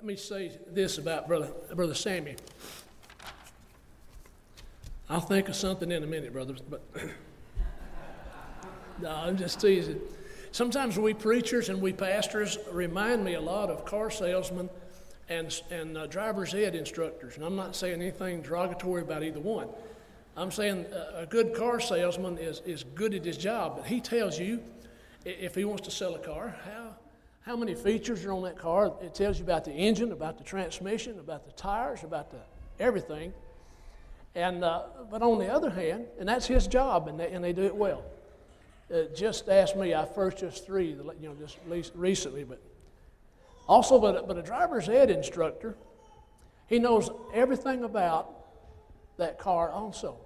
let me say this about Brother, Brother Sammy. I'll think of something in a minute, brothers, but no, I'm just teasing. Sometimes we preachers and we pastors remind me a lot of car salesmen and, and uh, driver's ed instructors. And I'm not saying anything derogatory about either one. I'm saying a, a good car salesman is, is good at his job, but he tells you if he wants to sell a car, how, how many features are on that car. It tells you about the engine, about the transmission, about the tires, about the everything. And, uh, but on the other hand, and that's his job, and they, and they do it well. Uh, just ask me, I purchased three, you know, just recently, but also, but, but a driver's ed instructor, he knows everything about that car also.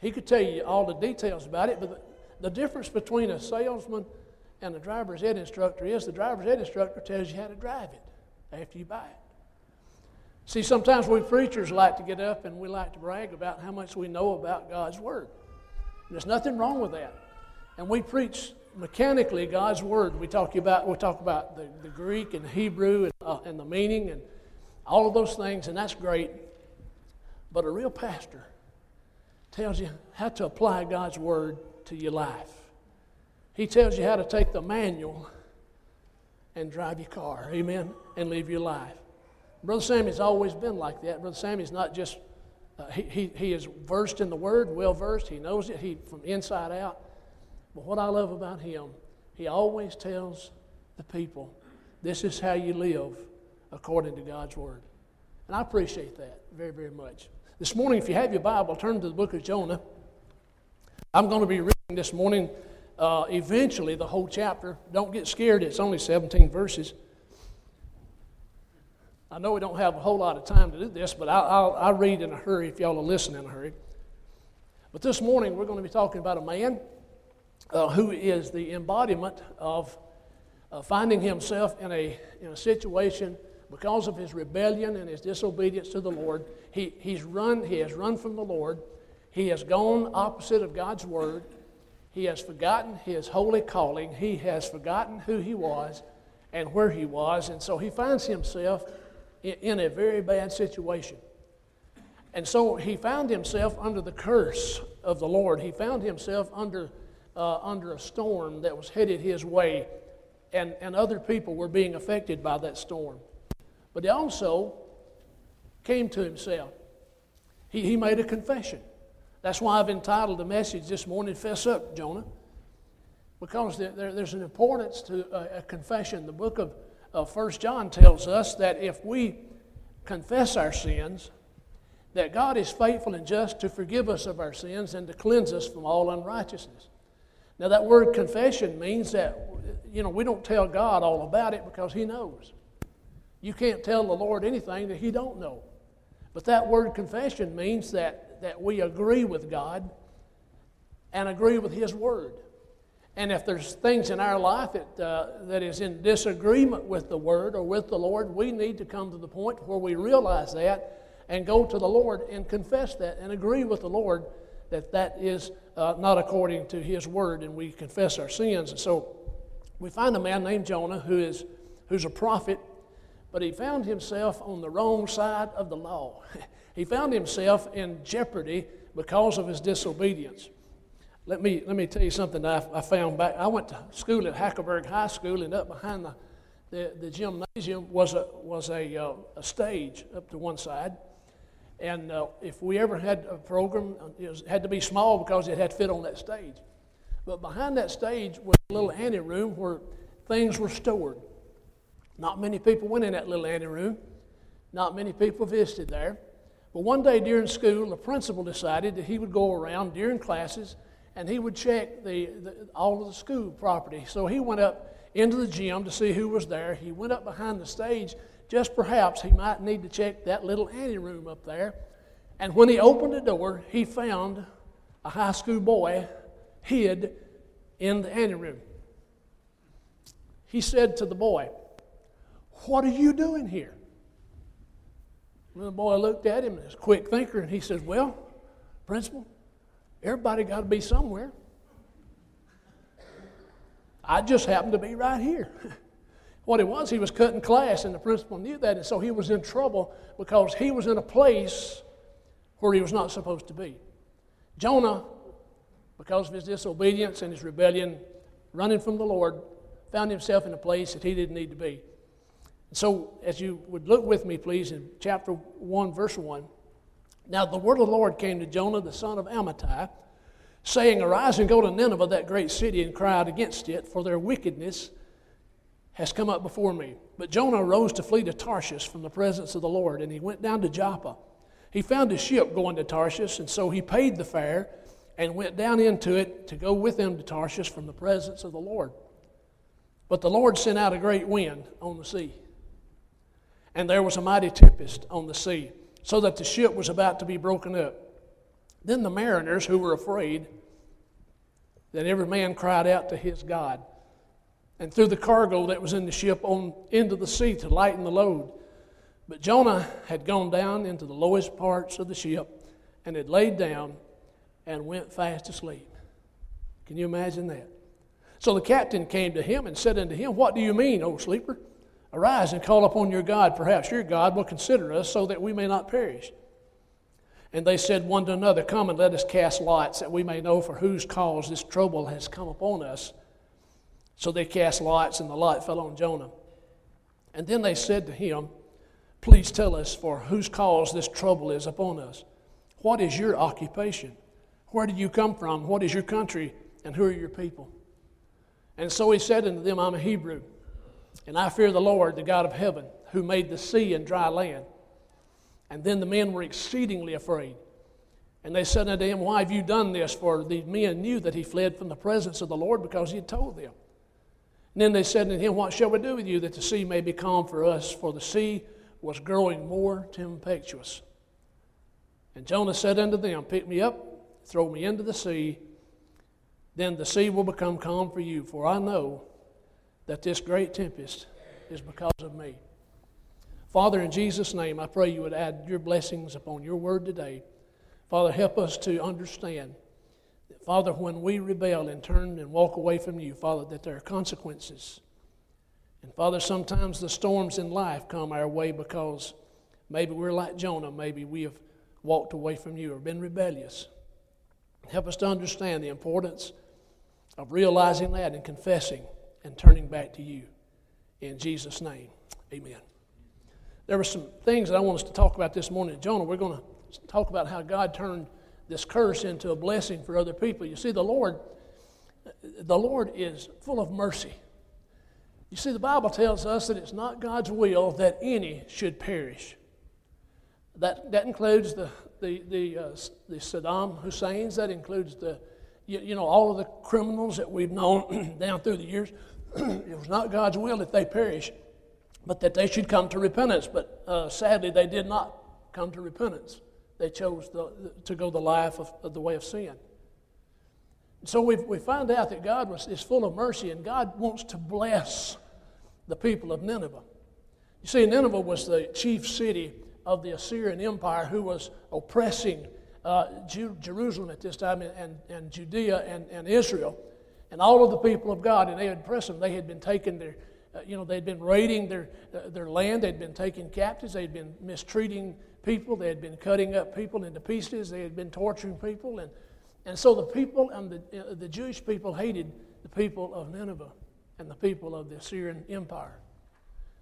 He could tell you all the details about it, but the, the difference between a salesman and the driver's ed instructor is the driver's ed instructor tells you how to drive it after you buy it. See, sometimes we preachers like to get up and we like to brag about how much we know about God's Word. And there's nothing wrong with that. And we preach mechanically God's Word. We talk about, we talk about the, the Greek and Hebrew and, uh, and the meaning and all of those things, and that's great. But a real pastor tells you how to apply God's Word to your life. He tells you how to take the manual and drive your car, amen, and live your life. Brother Sammy's always been like that. Brother Sammy's not just, uh, he, he, he is versed in the Word, well versed. He knows it he, from inside out. But what I love about him, he always tells the people, this is how you live according to God's Word. And I appreciate that very, very much. This morning, if you have your Bible, turn to the book of Jonah. I'm going to be reading this morning uh, eventually the whole chapter. Don't get scared, it's only 17 verses. I know we don't have a whole lot of time to do this, but I'll, I'll, I'll read in a hurry if y'all will listen in a hurry. But this morning we're going to be talking about a man uh, who is the embodiment of uh, finding himself in a, in a situation because of his rebellion and his disobedience to the Lord. He, he's run, he has run from the Lord. He has gone opposite of God's word. He has forgotten his holy calling. He has forgotten who he was and where he was. And so he finds himself in a very bad situation. And so he found himself under the curse of the Lord. He found himself under, uh, under a storm that was headed his way, and, and other people were being affected by that storm. But he also came to himself. He, he made a confession. That's why I've entitled the message this morning, Fess Up, Jonah, because there, there, there's an importance to a, a confession. The book of uh, 1 John tells us that if we confess our sins, that God is faithful and just to forgive us of our sins and to cleanse us from all unrighteousness. Now, that word confession means that, you know, we don't tell God all about it because He knows. You can't tell the Lord anything that He don't know. But that word confession means that, that we agree with God and agree with His Word. And if there's things in our life that, uh, that is in disagreement with the Word or with the Lord, we need to come to the point where we realize that and go to the Lord and confess that and agree with the Lord that that is uh, not according to His Word, and we confess our sins. And so we find a man named Jonah who is who's a prophet, but he found himself on the wrong side of the law. he found himself in jeopardy because of his disobedience. Let me, let me tell you something I, I found back. I went to school at Hackleburg High School, and up behind the, the, the gymnasium was, a, was a, uh, a stage up to one side. And uh, if we ever had a program, it was, had to be small because it had to fit on that stage. But behind that stage was a little anteroom where things were stored. Not many people went in that little anteroom. Not many people visited there. But one day during school, the principal decided that he would go around during classes and he would check the, the, all of the school property. So he went up into the gym to see who was there. He went up behind the stage, just perhaps he might need to check that little anteroom up there. And when he opened the door, he found a high school boy hid in the anteroom. He said to the boy, What are you doing here? And the boy looked at him a quick thinker and he says, Well, principal, Everybody got to be somewhere. I just happened to be right here. What it was, he was cutting class, and the principal knew that, and so he was in trouble because he was in a place where he was not supposed to be. Jonah, because of his disobedience and his rebellion, running from the Lord, found himself in a place that he didn't need to be. So, as you would look with me, please, in chapter 1, verse 1. Now, the word of the Lord came to Jonah, the son of Amittai, saying, Arise and go to Nineveh, that great city, and cry out against it, for their wickedness has come up before me. But Jonah rose to flee to Tarshish from the presence of the Lord, and he went down to Joppa. He found a ship going to Tarshish, and so he paid the fare and went down into it to go with them to Tarshish from the presence of the Lord. But the Lord sent out a great wind on the sea, and there was a mighty tempest on the sea, so that the ship was about to be broken up. Then the mariners, who were afraid, that every man cried out to his God and threw the cargo that was in the ship on into the sea to lighten the load. But Jonah had gone down into the lowest parts of the ship and had laid down and went fast asleep. Can you imagine that? So the captain came to him and said unto him, What do you mean, O sleeper? Arise and call upon your God. Perhaps your God will consider us so that we may not perish. And they said one to another, Come and let us cast lots that we may know for whose cause this trouble has come upon us. So they cast lots, and the lot fell on Jonah. And then they said to him, Please tell us for whose cause this trouble is upon us. What is your occupation? Where did you come from? What is your country? And who are your people? And so he said unto them, I'm a Hebrew, and I fear the Lord, the God of heaven, who made the sea and dry land. And then the men were exceedingly afraid. And they said unto him, Why have you done this? For the men knew that he fled from the presence of the Lord because he had told them. And then they said unto him, What shall we do with you that the sea may be calm for us? For the sea was growing more tempestuous. And Jonah said unto them, Pick me up, throw me into the sea, then the sea will become calm for you. For I know that this great tempest is because of me. Father, in Jesus' name, I pray you would add your blessings upon your word today. Father, help us to understand that, Father, when we rebel and turn and walk away from you, Father, that there are consequences. And Father, sometimes the storms in life come our way because maybe we're like Jonah. Maybe we have walked away from you or been rebellious. Help us to understand the importance of realizing that and confessing and turning back to you. In Jesus' name, amen. There were some things that I want us to talk about this morning. Jonah, we're going to talk about how God turned this curse into a blessing for other people. You see, the Lord, the Lord is full of mercy. You see, the Bible tells us that it's not God's will that any should perish. That, that includes the, the, the, uh, the Saddam Husseins, that includes the you, you know, all of the criminals that we've known down through the years, it was not God's will that they perish, but that they should come to repentance. But uh, sadly, they did not come to repentance. They chose the, to go the life of, of, the way of sin. So we we find out that God was, is full of mercy, and God wants to bless the people of Nineveh. You see, Nineveh was the chief city of the Assyrian Empire who was oppressing uh, Jerusalem at this time and, and Judea and, and Israel and all of the people of God, and they had oppressed them. They had been taking their, uh, you know, they'd been raiding their, uh, their land, they'd been taking captives, they'd been mistreating people, they had been cutting up people into pieces, they had been torturing people. And, and so the people and the, uh, the Jewish people hated the people of Nineveh and the people of the Assyrian Empire.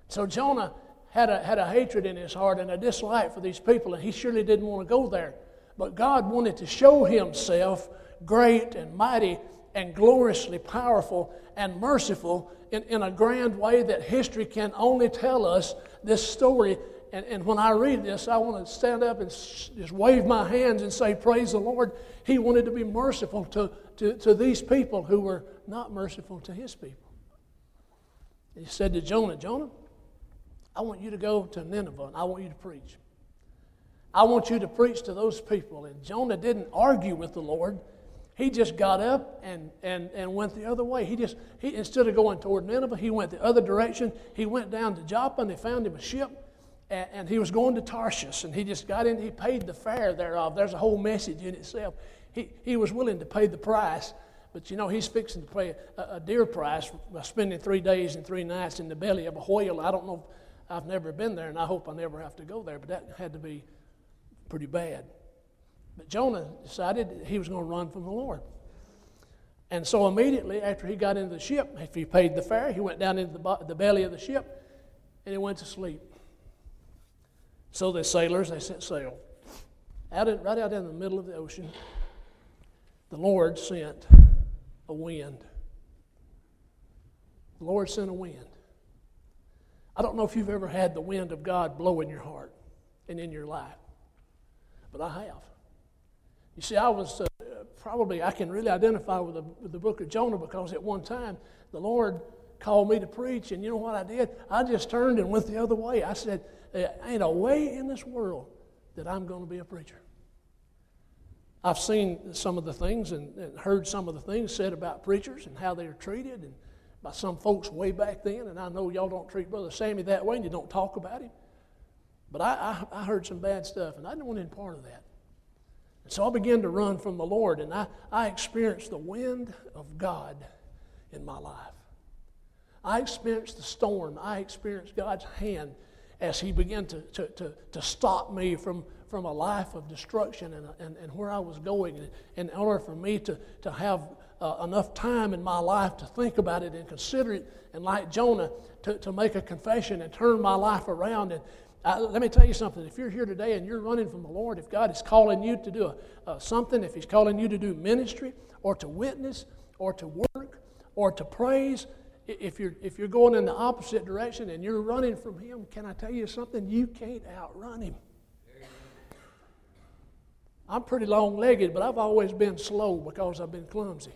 So Jonah had a, had a hatred in his heart and a dislike for these people, and he surely didn't want to go there. But God wanted to show Himself great and mighty and gloriously powerful and merciful in, in a grand way that history can only tell us this story. And, and when I read this, I want to stand up and just wave my hands and say, Praise the Lord. He wanted to be merciful to, to, to these people who were not merciful to His people. He said to Jonah, Jonah, I want you to go to Nineveh and I want you to preach. I want you to preach to those people. And Jonah didn't argue with the Lord. He just got up and, and, and went the other way. He just, he, instead of going toward Nineveh, he went the other direction. He went down to Joppa and they found him a ship. And, and he was going to Tarshish. And he just got in, he paid the fare thereof. There's a whole message in itself. He, he was willing to pay the price But you know, he's fixing to pay a, a dear price by spending three days and three nights in the belly of a whale. I don't know, I've never been there, and I hope I never have to go there, but that had to be pretty bad. But Jonah decided he was going to run from the Lord. And so immediately after he got into the ship, if he paid the fare, he went down into the, the belly of the ship and he went to sleep. So the sailors, they set sail. Out in, right out in the middle of the ocean, the Lord sent a wind. The Lord sent a wind. I don't know if you've ever had the wind of God blow in your heart and in your life, but I have. You see, I was uh, probably, I can really identify with the, with the book of Jonah because at one time the Lord called me to preach, and you know what I did? I just turned and went the other way. I said, There ain't a way in this world that I'm going to be a preacher. I've seen some of the things and, and, heard some of the things said about preachers and how they're treated and by some folks way back then. And I know y'all don't treat Brother Sammy that way and you don't talk about him. But I, I, I heard some bad stuff and I didn't want any part of that. So I began to run from the Lord and I, I experienced the wind of God in my life. I experienced the storm. I experienced God's hand as He began to, to, to, to stop me from, from a life of destruction and, and, and where I was going. And in order for me to, to have uh, enough time in my life to think about it and consider it, and like Jonah, to, to make a confession and turn my life around. And let me tell you something. If you're here today and you're running from the Lord, if God is calling you to do a, something, if He's calling you to do ministry or to witness or to work or to praise, if you're, if you're going in the opposite direction and you're running from Him, can I tell you something? You can't outrun Him. I'm pretty long legged, but I've always been slow because I've been clumsy.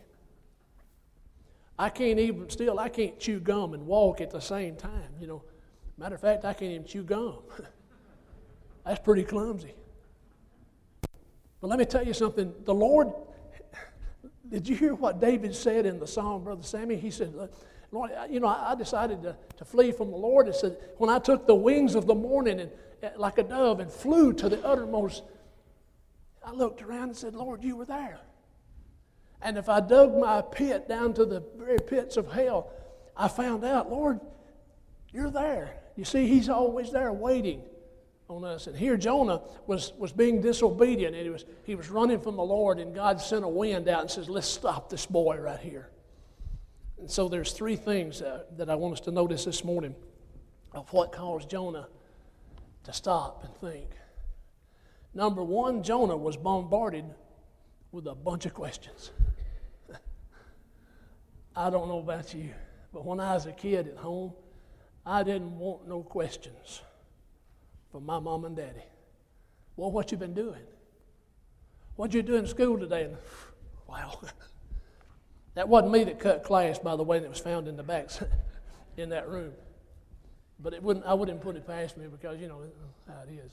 I can't even, still, I can't chew gum and walk at the same time. You know, matter of fact, I can't even chew gum. That's pretty clumsy. But let me tell you something. The Lord, did you hear what David said in the Psalm, Brother Sammy? He said, Lord, you know, I decided to, to flee from the Lord. It said, when I took the wings of the morning and eh, like a dove and flew to the uttermost I looked around and said, Lord, you were there. And if I dug my pit down to the very pits of hell, I found out, Lord, you're there. You see, He's always there waiting on us. And here Jonah was, was being disobedient and he was, he was running from the Lord, and God sent a wind out and says, Let's stop this boy right here. And so there's three things that I want us to notice this morning of what caused Jonah to stop and think. Number one, Jonah was bombarded with a bunch of questions. I don't know about you, but when I was a kid at home, I didn't want no questions from my mom and daddy. Well, what you been doing? What you do in school today? And, wow. that wasn't me that cut class, by the way, that was found in the back in that room. But it wouldn't, I wouldn't put it past me because, you know, uh, how it is.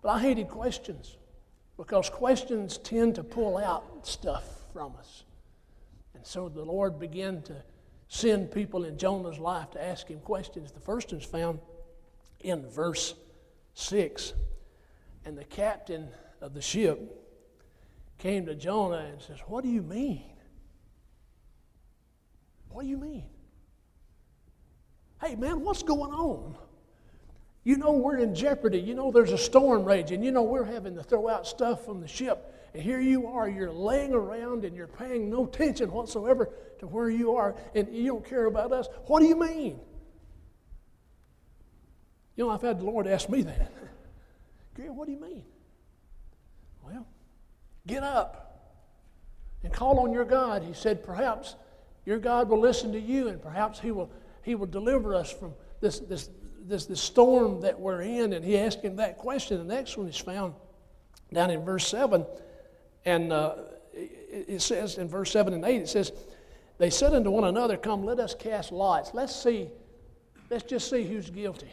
But I hated questions because questions tend to pull out stuff from us. And so the Lord began to send people in Jonah's life to ask him questions. The first one's found in verse 6. And the captain of the ship came to Jonah and says, What do you mean? What do you mean? Hey, man, what's going on? You know we're in jeopardy. You know there's a storm raging. You know we're having to throw out stuff from the ship. And here you are, you're laying around and you're paying no attention whatsoever to where you are, and you don't care about us. What do you mean? You know, I've had the Lord ask me that. Gary, what do you mean? Well, get up and call on your God. He said, perhaps your God will listen to you, and perhaps He will, he will deliver us from this, this this, this storm that we're in, and he asked him that question. The next one is found down in verse 7. And uh, it, says in verse 7 and 8, it says, They said unto one another, Come, let us cast lots. Let's see, let's just see who's guilty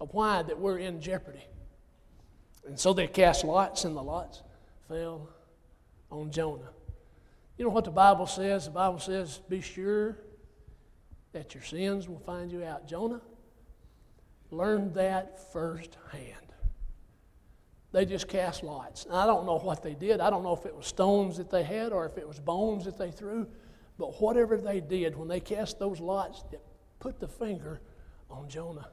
of why that we're in jeopardy. And so they cast lots, and the lots fell on Jonah. You know what the Bible says? The Bible says, Be sure that your sins will find you out. Jonah learned that firsthand. They just cast lots. And I don't know what they did. I don't know if it was stones that they had or if it was bones that they threw. But whatever they did, when they cast those lots, it put the finger on Jonah.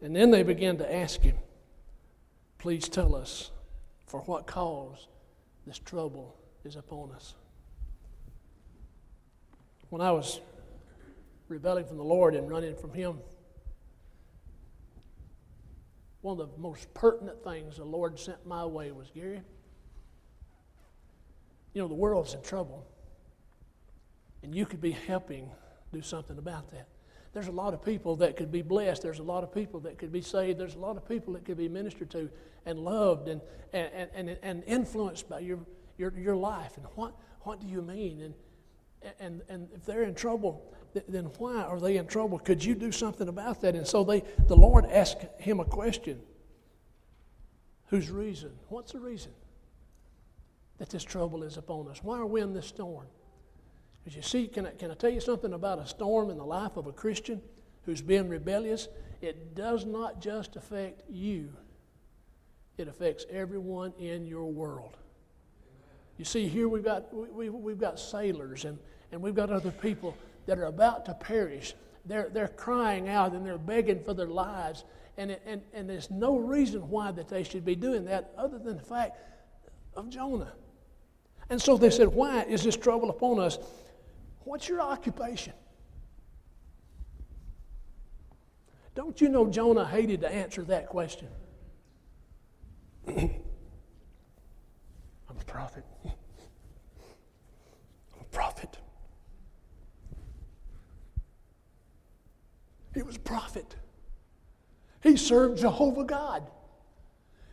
And then they began to ask him, Please tell us for what cause this trouble is upon us. When I was rebelling from the Lord and running from Him, one of the most pertinent things the Lord sent my way was Gary. You know, the world's in trouble, and you could be helping do something about that. There's a lot of people that could be blessed. There's a lot of people that could be saved. There's a lot of people that could be ministered to and loved and, and, and, and influenced by your, your, your life. And what, what do you mean? And, and, and if they're in trouble, then why are they in trouble? Could you do something about that? And so they, the Lord asked him a question Whose reason? What's the reason that this trouble is upon us? Why are we in this storm? As you see, can I, can I tell you something about a storm in the life of a Christian who's been rebellious? It does not just affect you, it affects everyone in your world. You see, here we've got, we, we've got sailors and, and we've got other people that are about to perish. They're, they're crying out and they're begging for their lives. And, it, and, and there's no reason why that they should be doing that other than the fact of Jonah. And so they said, Why is this trouble upon us? What's your occupation? Don't you know Jonah hated to answer that question? I'm a prophet. I'm a prophet. He was a prophet. He served Jehovah God.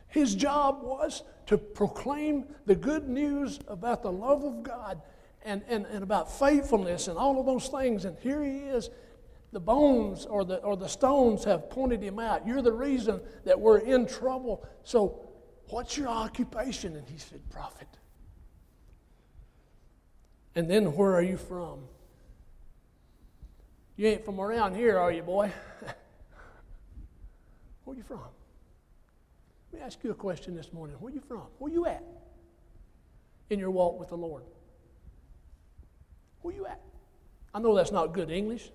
His job was to proclaim the good news about the love of God and, and, and about faithfulness and all of those things. And here he is. The bones or the, or the stones have pointed him out. You're the reason that we're in trouble. So, what's your occupation? And he said, Prophet. And then, where are you from? You ain't from around here, are you, boy? Where you from? Let me ask you a question this morning. Where are you from? Where are you at in your walk with the Lord? Where you at? I know that's not good English.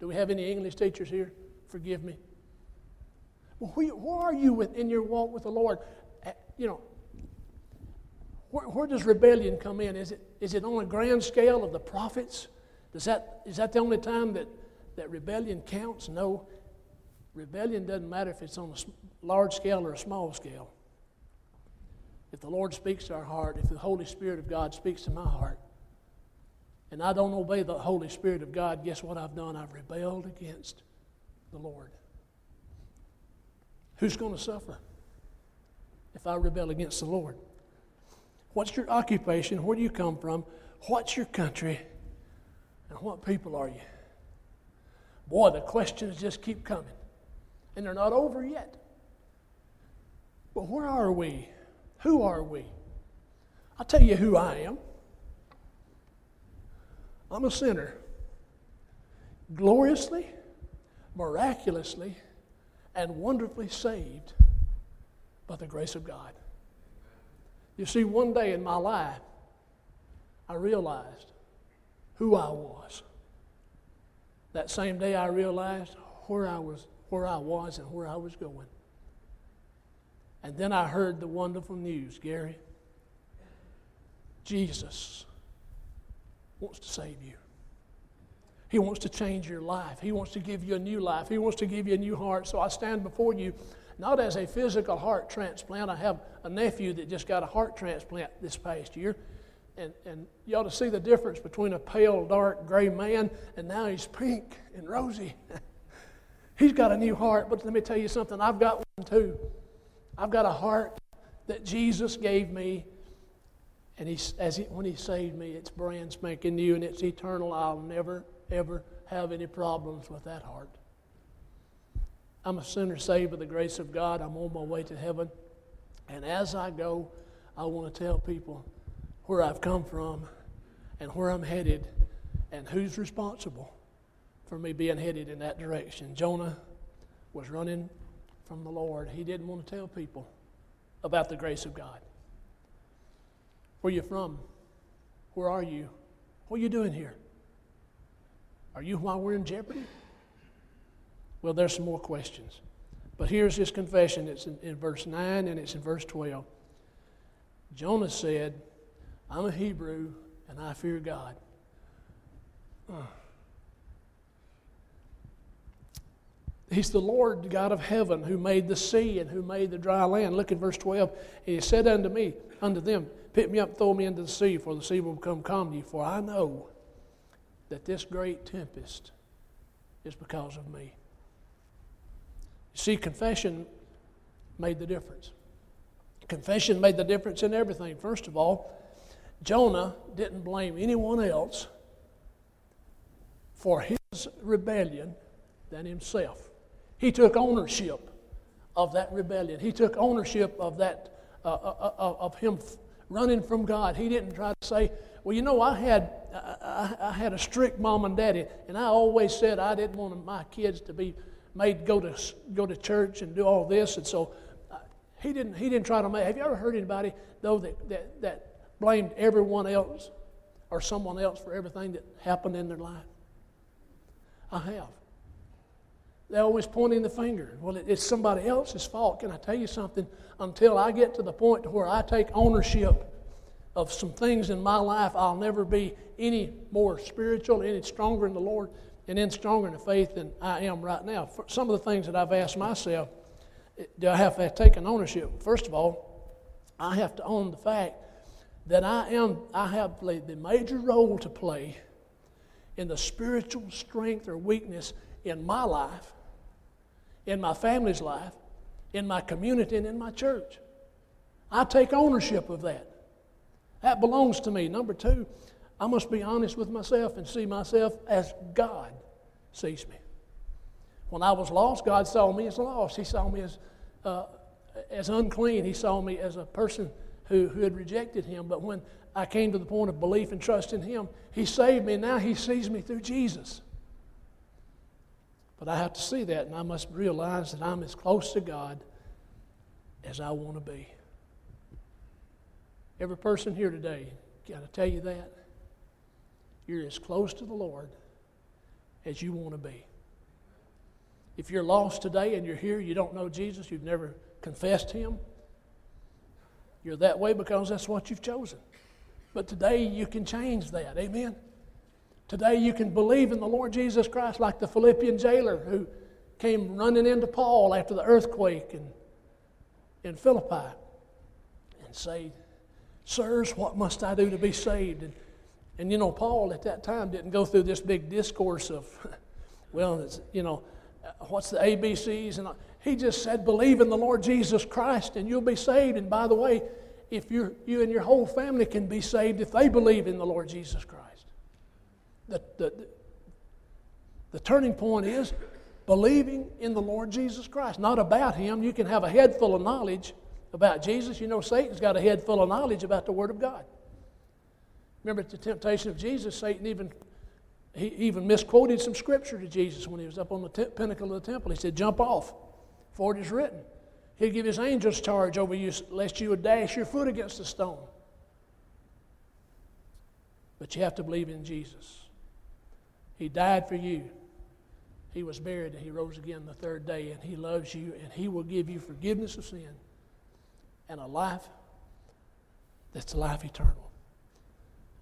Do we have any English teachers here? Forgive me. Well, where, where are you in your walk with the Lord? Uh, you know, where, where, does rebellion come in? Is it, is it on a grand scale of the prophets? Does that, is that the only time that, that rebellion counts? No. Rebellion doesn't matter if it's on a large scale or a small scale. If the Lord speaks to our heart, if the Holy Spirit of God speaks to my heart, and I don't obey the Holy Spirit of God, guess what I've done? I've rebelled against the Lord. Who's going to suffer if I rebel against the Lord? What's your occupation? Where do you come from? What's your country? And what people are you? Boy, the questions just keep coming. And they're not over yet. But where are we? Who are we? I'll tell you who I am. I'm a sinner. Gloriously, miraculously, and wonderfully saved by the grace of God. You see, one day in my life, I realized who I was. That same day, I realized where I was, where I was, and where I was going. And then I heard the wonderful news, Gary. Jesus wants to save you. He wants to change your life. He wants to give you a new life. He wants to give you a new heart. So I stand before you not as a physical heart transplant. I have a nephew that just got a heart transplant this past year. And, and you ought to see the difference between a pale, dark, gray man and now he's pink and rosy. he's got a new heart, but let me tell you something. I've got one too. I've got a heart that Jesus gave me and he, as he, when He saved me, it's brand spanking new and it's eternal. I'll never, ever have any problems with that heart. I'm a sinner saved by the grace of God. I'm on my way to heaven. And as I go, I want to tell people where I've come from and where I'm headed and who's responsible for me being headed in that direction. Jonah was running from the Lord. He didn't want to tell people about the grace of God. Where you from? Where are you? What are you doing here? Are you why we're in jeopardy? Well, there's some more questions. But here's his confession. It's in, in verse 9 and it's in verse 12. Jonah said, I'm a Hebrew and I fear God. He's the Lord God of heaven who made the sea and who made the dry land. Look at verse 12. And he said unto me, unto them, Pick me up, throw me into the sea, for the sea will become calm to you. For I know that this great tempest is because of me. You see, confession made the difference. Confession made the difference in everything. First of all, Jonah didn't blame anyone else for his rebellion than himself. He took ownership of that rebellion. He took ownership of that uh, uh, uh, of him running from God. He didn't try to say, "Well, you know, I had I, I, had a strict mom and daddy, and I always said I didn't want my kids to be made go to go to church and do all this." And so uh, he didn't he didn't try to make. Have you ever heard anybody though that that, that blamed everyone else or someone else for everything that happened in their life? I have. They're always pointing the finger. Well, it's somebody else's fault. Can I tell you something? Until I get to the point to where I take ownership of some things in my life, I'll never be any more spiritual, any stronger in the Lord, and any stronger in the faith than I am right now. For some of the things that I've asked myself, do I have to take an ownership? First of all, I have to own the fact that I am I have played the major role to play in the spiritual strength or weakness in my life in my family's life, in my community, and in my church. I take ownership of that. That belongs to me. Number two, I must be honest with myself and see myself as God sees me. When I was lost, God saw me as lost. He saw me as, uh, as unclean. He saw me as a person who, who had rejected Him. But when I came to the point of belief and trust in Him, He saved me. And now He sees me through Jesus. But I have to see that, and I must realize that I'm as close to God as I want to be. Every person here today, got to tell you that. You're as close to the Lord as you want to be. If you're lost today and you're here, you don't know Jesus, you've never confessed Him, you're that way because that's what you've chosen. But today you can change that. Amen. Today you can believe in the Lord Jesus Christ like the Philippian jailer who came running into Paul after the earthquake in, in Philippi and say, Sirs, what must I do to be saved? And, and you know, Paul at that time didn't go through this big discourse of, well, you know, uh, what's the ABCs? And he just said, believe in the Lord Jesus Christ and you'll be saved. And by the way, if you you and your whole family can be saved if they believe in the Lord Jesus Christ the, the, the turning point is believing in the Lord Jesus Christ, not about Him. You can have a head full of knowledge about Jesus. You know, Satan's got a head full of knowledge about the Word of God. Remember at the temptation of Jesus, Satan even he even misquoted some scripture to Jesus when he was up on the pinnacle of the temple. He said, Jump off, for it is written. He'll give his angels charge over you, lest you would dash your foot against a stone. But you have to believe in Jesus. He died for you. He was buried and he rose again the third day, and he loves you, and he will give you forgiveness of sin and a life that's life eternal.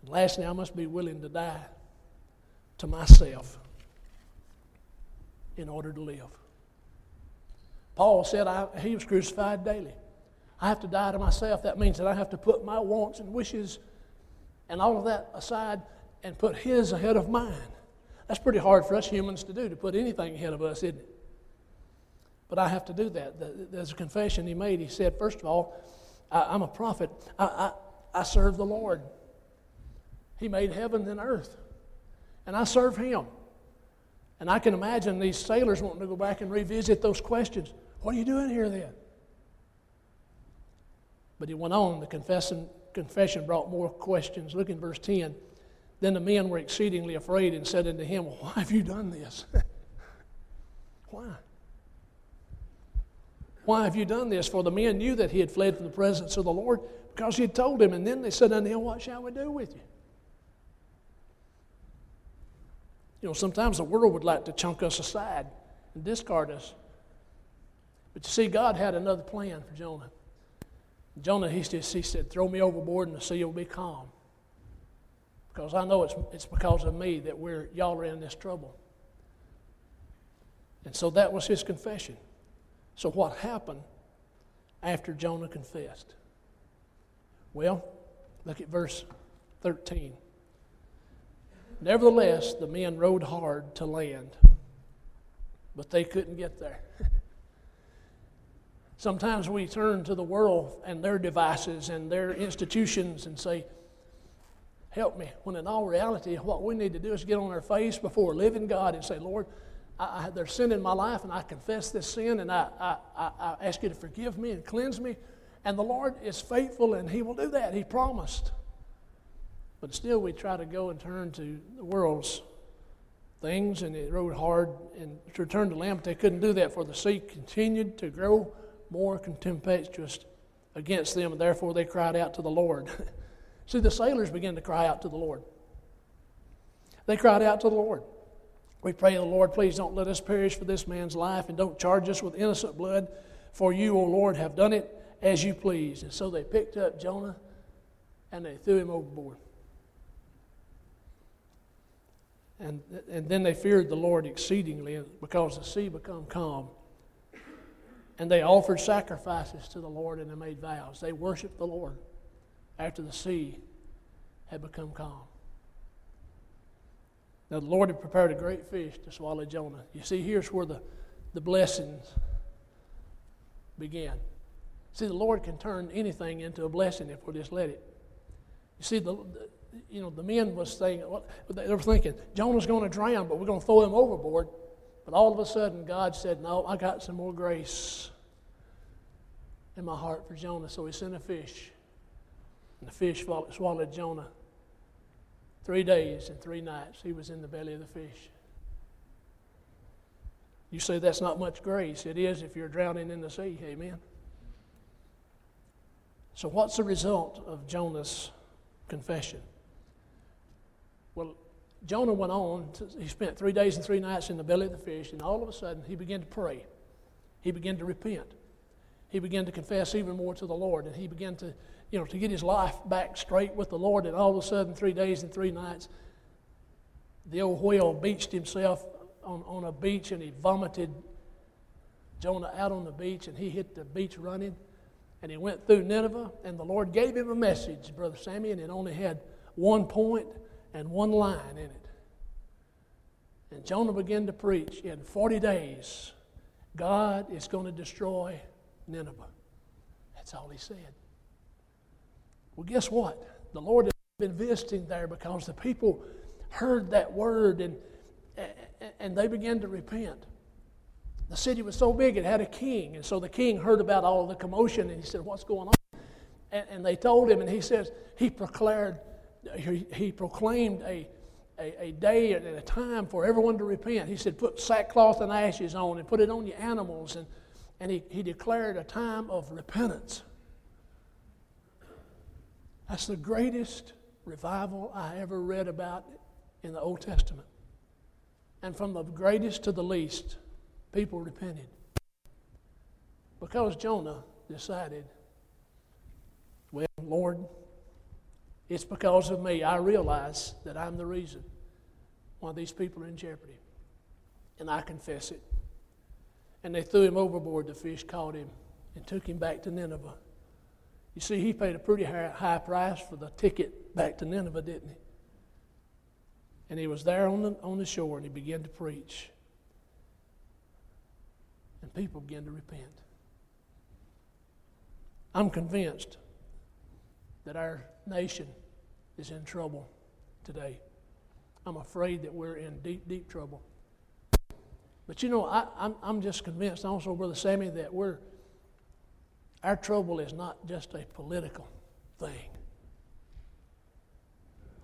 And lastly, I must be willing to die to myself in order to live. Paul said he was crucified daily. I have to die to myself. That means that I have to put my wants and wishes and all of that aside and put his ahead of mine. That's pretty hard for us humans to do, to put anything ahead of us, isn't it? But I have to do that. There's a confession he made. He said, first of all, I, am a prophet. I, I, I serve the Lord. He made heaven and earth. And I serve him. And I can imagine these sailors wanting to go back and revisit those questions. What are you doing here then? But he went on. The confession, confession brought more questions. Look in verse 10. Then the men were exceedingly afraid and said unto him, Why have you done this? Why? Why have you done this? For the men knew that he had fled from the presence of the Lord because he had told him. And then they said unto him, What shall we do with you? You know, sometimes the world would like to chunk us aside and discard us. But you see, God had another plan for Jonah. Jonah, he, just, he said, Throw me overboard and the sea will be calm. Because I know it's, it's because of me that we're, y'all are in this trouble. And so that was his confession. So, what happened after Jonah confessed? Well, look at verse 13. Nevertheless, the men rowed hard to land, but they couldn't get there. Sometimes we turn to the world and their devices and their institutions and say, Help me. When in all reality, what we need to do is get on our face before living God and say, Lord, I, I, there's sin in my life, and I confess this sin, and I, I, I ask you to forgive me and cleanse me. And the Lord is faithful, and He will do that. He promised. But still, we try to go and turn to the world's things, and it rowed hard and to return to but they couldn't do that, for the sea continued to grow more contemptuous against them, and therefore they cried out to the Lord. See, the sailors began to cry out to the Lord. They cried out to the Lord. We pray the Lord, please don't let us perish for this man's life and don't charge us with innocent blood, for you, O Lord, have done it as you please. And so they picked up Jonah and they threw him overboard. And, and then they feared the Lord exceedingly because the sea became calm. And they offered sacrifices to the Lord and they made vows. They worshiped the Lord after the sea had become calm. Now, the Lord had prepared a great fish to swallow Jonah. You see, here's where the, the blessings begin. See, the Lord can turn anything into a blessing if we just let it. You see, the, the you know, the men was saying, they were thinking, Jonah's going to drown, but we're going to throw him overboard. But all of a sudden, God said, No, I got some more grace in my heart for Jonah. So he sent a fish. And the fish swallowed Jonah. Three days and three nights he was in the belly of the fish. You say that's not much grace. It is if you're drowning in the sea. Amen. So, what's the result of Jonah's confession? Well, Jonah went on. To, he spent three days and three nights in the belly of the fish, and all of a sudden he began to pray. He began to repent. He began to confess even more to the Lord, and he began to you know, to get his life back straight with the Lord. And all of a sudden, three days and three nights, the old whale beached himself on, on a beach and he vomited Jonah out on the beach and he hit the beach running. And he went through Nineveh, and the Lord gave him a message, Brother Sammy, and it only had one point and one line in it. And Jonah began to preach in 40 days God is going to destroy Nineveh. That's all he said. Well, guess what? The Lord has been visiting there because the people heard that word and, and they began to repent. The city was so big, it had a king. And so the king heard about all the commotion and he said, What's going on? And, and they told him, and he says, He proclaimed, he, he proclaimed a, a, a, day and a time for everyone to repent. He said, Put sackcloth and ashes on and put it on your animals. And, and he, he declared a time of repentance. That's the greatest revival I ever read about in the Old Testament. And from the greatest to the least, people repented. Because Jonah decided, well, Lord, it's because of me. I realize that I'm the reason why these people are in jeopardy. And I confess it. And they threw him overboard. The fish caught him and took him back to Nineveh. You see, he paid a pretty high price for the ticket back to Nineveh, didn't he? And he was there on the, on the shore and he began to preach. And people began to repent. I'm convinced that our nation is in trouble today. I'm afraid that we're in deep, deep trouble. But you know, I, am I'm, I'm just convinced also, Brother Sammy, that we're our trouble is not just a political thing.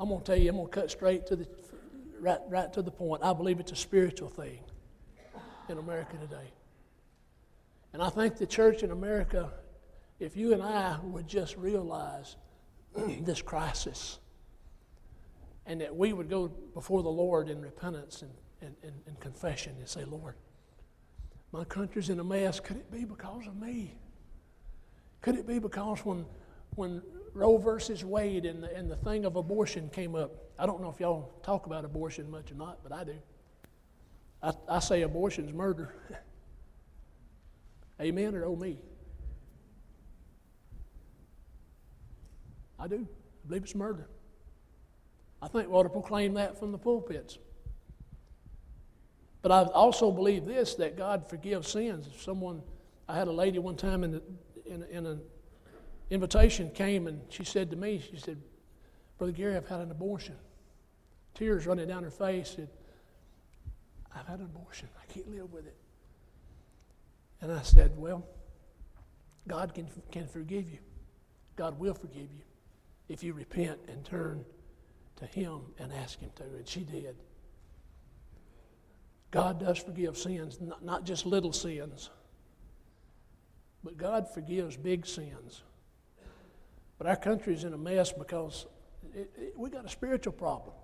I'm going to tell you, I'm going to cut straight to the right, right to the point. I believe it's a spiritual thing in America today. And I think the church in America, if you and I would just realize this crisis and that we would go before the Lord in repentance and, and, and, and confession and say, Lord, my country's in a mess. Could it be because of me? Could it be because when, when Roe versus Wade and the, and the thing of abortion came up, I don't know if y'all talk about abortion much or not, but I do. I, I say abortion's murder. Amen or oh me? I do. I believe it's murder. I think we ought to proclaim that from the pulpits. But I also believe this that God forgives sins. If someone, I had a lady one time in, the, in, in an invitation came and she said to me, she said, Brother Gary, I've had an abortion. Tears running down her face. Said, I've had an abortion. I can't live with it. And I said, Well, God can, can forgive you. God will forgive you if you repent and turn to Him and ask Him to. And she did. God does forgive sins, not, just little sins, but God forgives big sins. But our country is in a mess because it, it, we got a spiritual problem.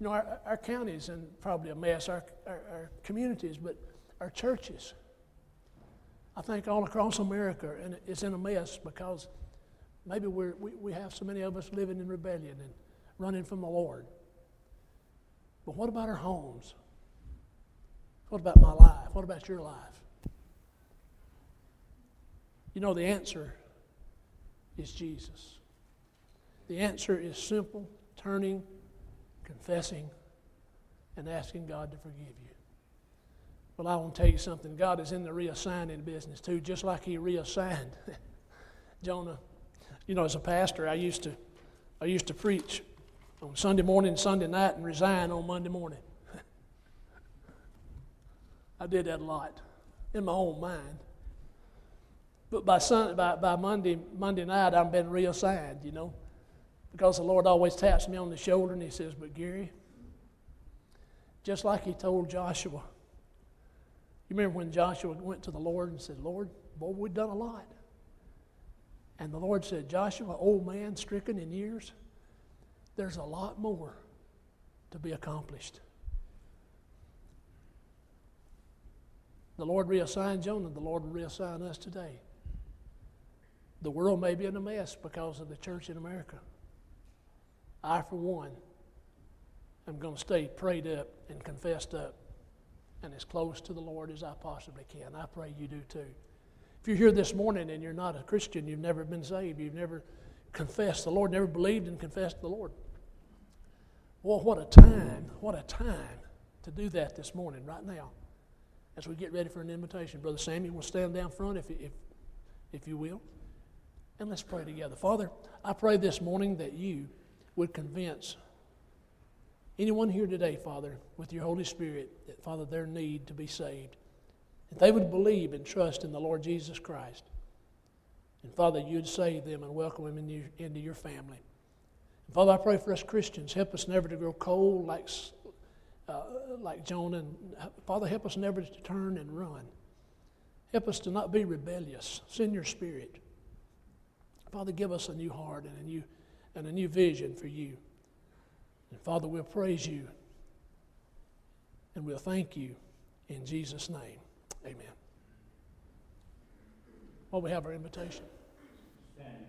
You know, our, our counties in probably a mess, our, our, our communities, but our churches. I think all across America and it's in a mess because maybe we, we have so many of us living in rebellion and running from the Lord. But what about our homes? What about my life? What about your life? You know, the answer is Jesus. The answer is simple turning, confessing, and asking God to forgive you. Well, I want to tell you something. God is in the reassigning business too, just like He reassigned Jonah. You know, as a pastor, I used to, I used to preach on Sunday morning Sunday night and resign on Monday morning. I did that a lot in my own mind. But by, Sunday, by, by Monday, Monday night, I've been reassigned, you know, because the Lord always taps me on the shoulder and He says, But Gary, just like He told Joshua, you remember when Joshua went to the Lord and said, Lord, boy, we've done a lot. And the Lord said, Joshua, old man, stricken in years, there's a lot more to be accomplished. The Lord reassigned Jonah, the Lord will reassign us today. The world may be in a mess because of the church in America. I, for one, am going to stay prayed up and confessed up and as close to the Lord as I possibly can. I pray you do too. If you're here this morning and you're not a Christian, you've never been saved, you've never confessed the Lord, never believed and confessed the Lord. Well, what a time, what a time to do that this morning, right now, as we get ready for an invitation. Brother Samuel will stand down front if, if, if you will. And let's pray together. Father, I pray this morning that you would convince anyone here today, Father, with your Holy Spirit, that, Father, their need to be saved. They would believe and trust in the Lord Jesus Christ. And, Father, you'd save them and welcome them into your, into your family. And, Father, I pray for us Christians. Help us never to grow cold like, uh, like Jonah. And, Father, help us never to turn and run. Help us to not be rebellious. Send your spirit. Father, give us a new heart and a new, and a new vision for you. And Father, we'll praise you and we'll thank you in Jesus' name. Amen. Well, we have our invitation. Stand.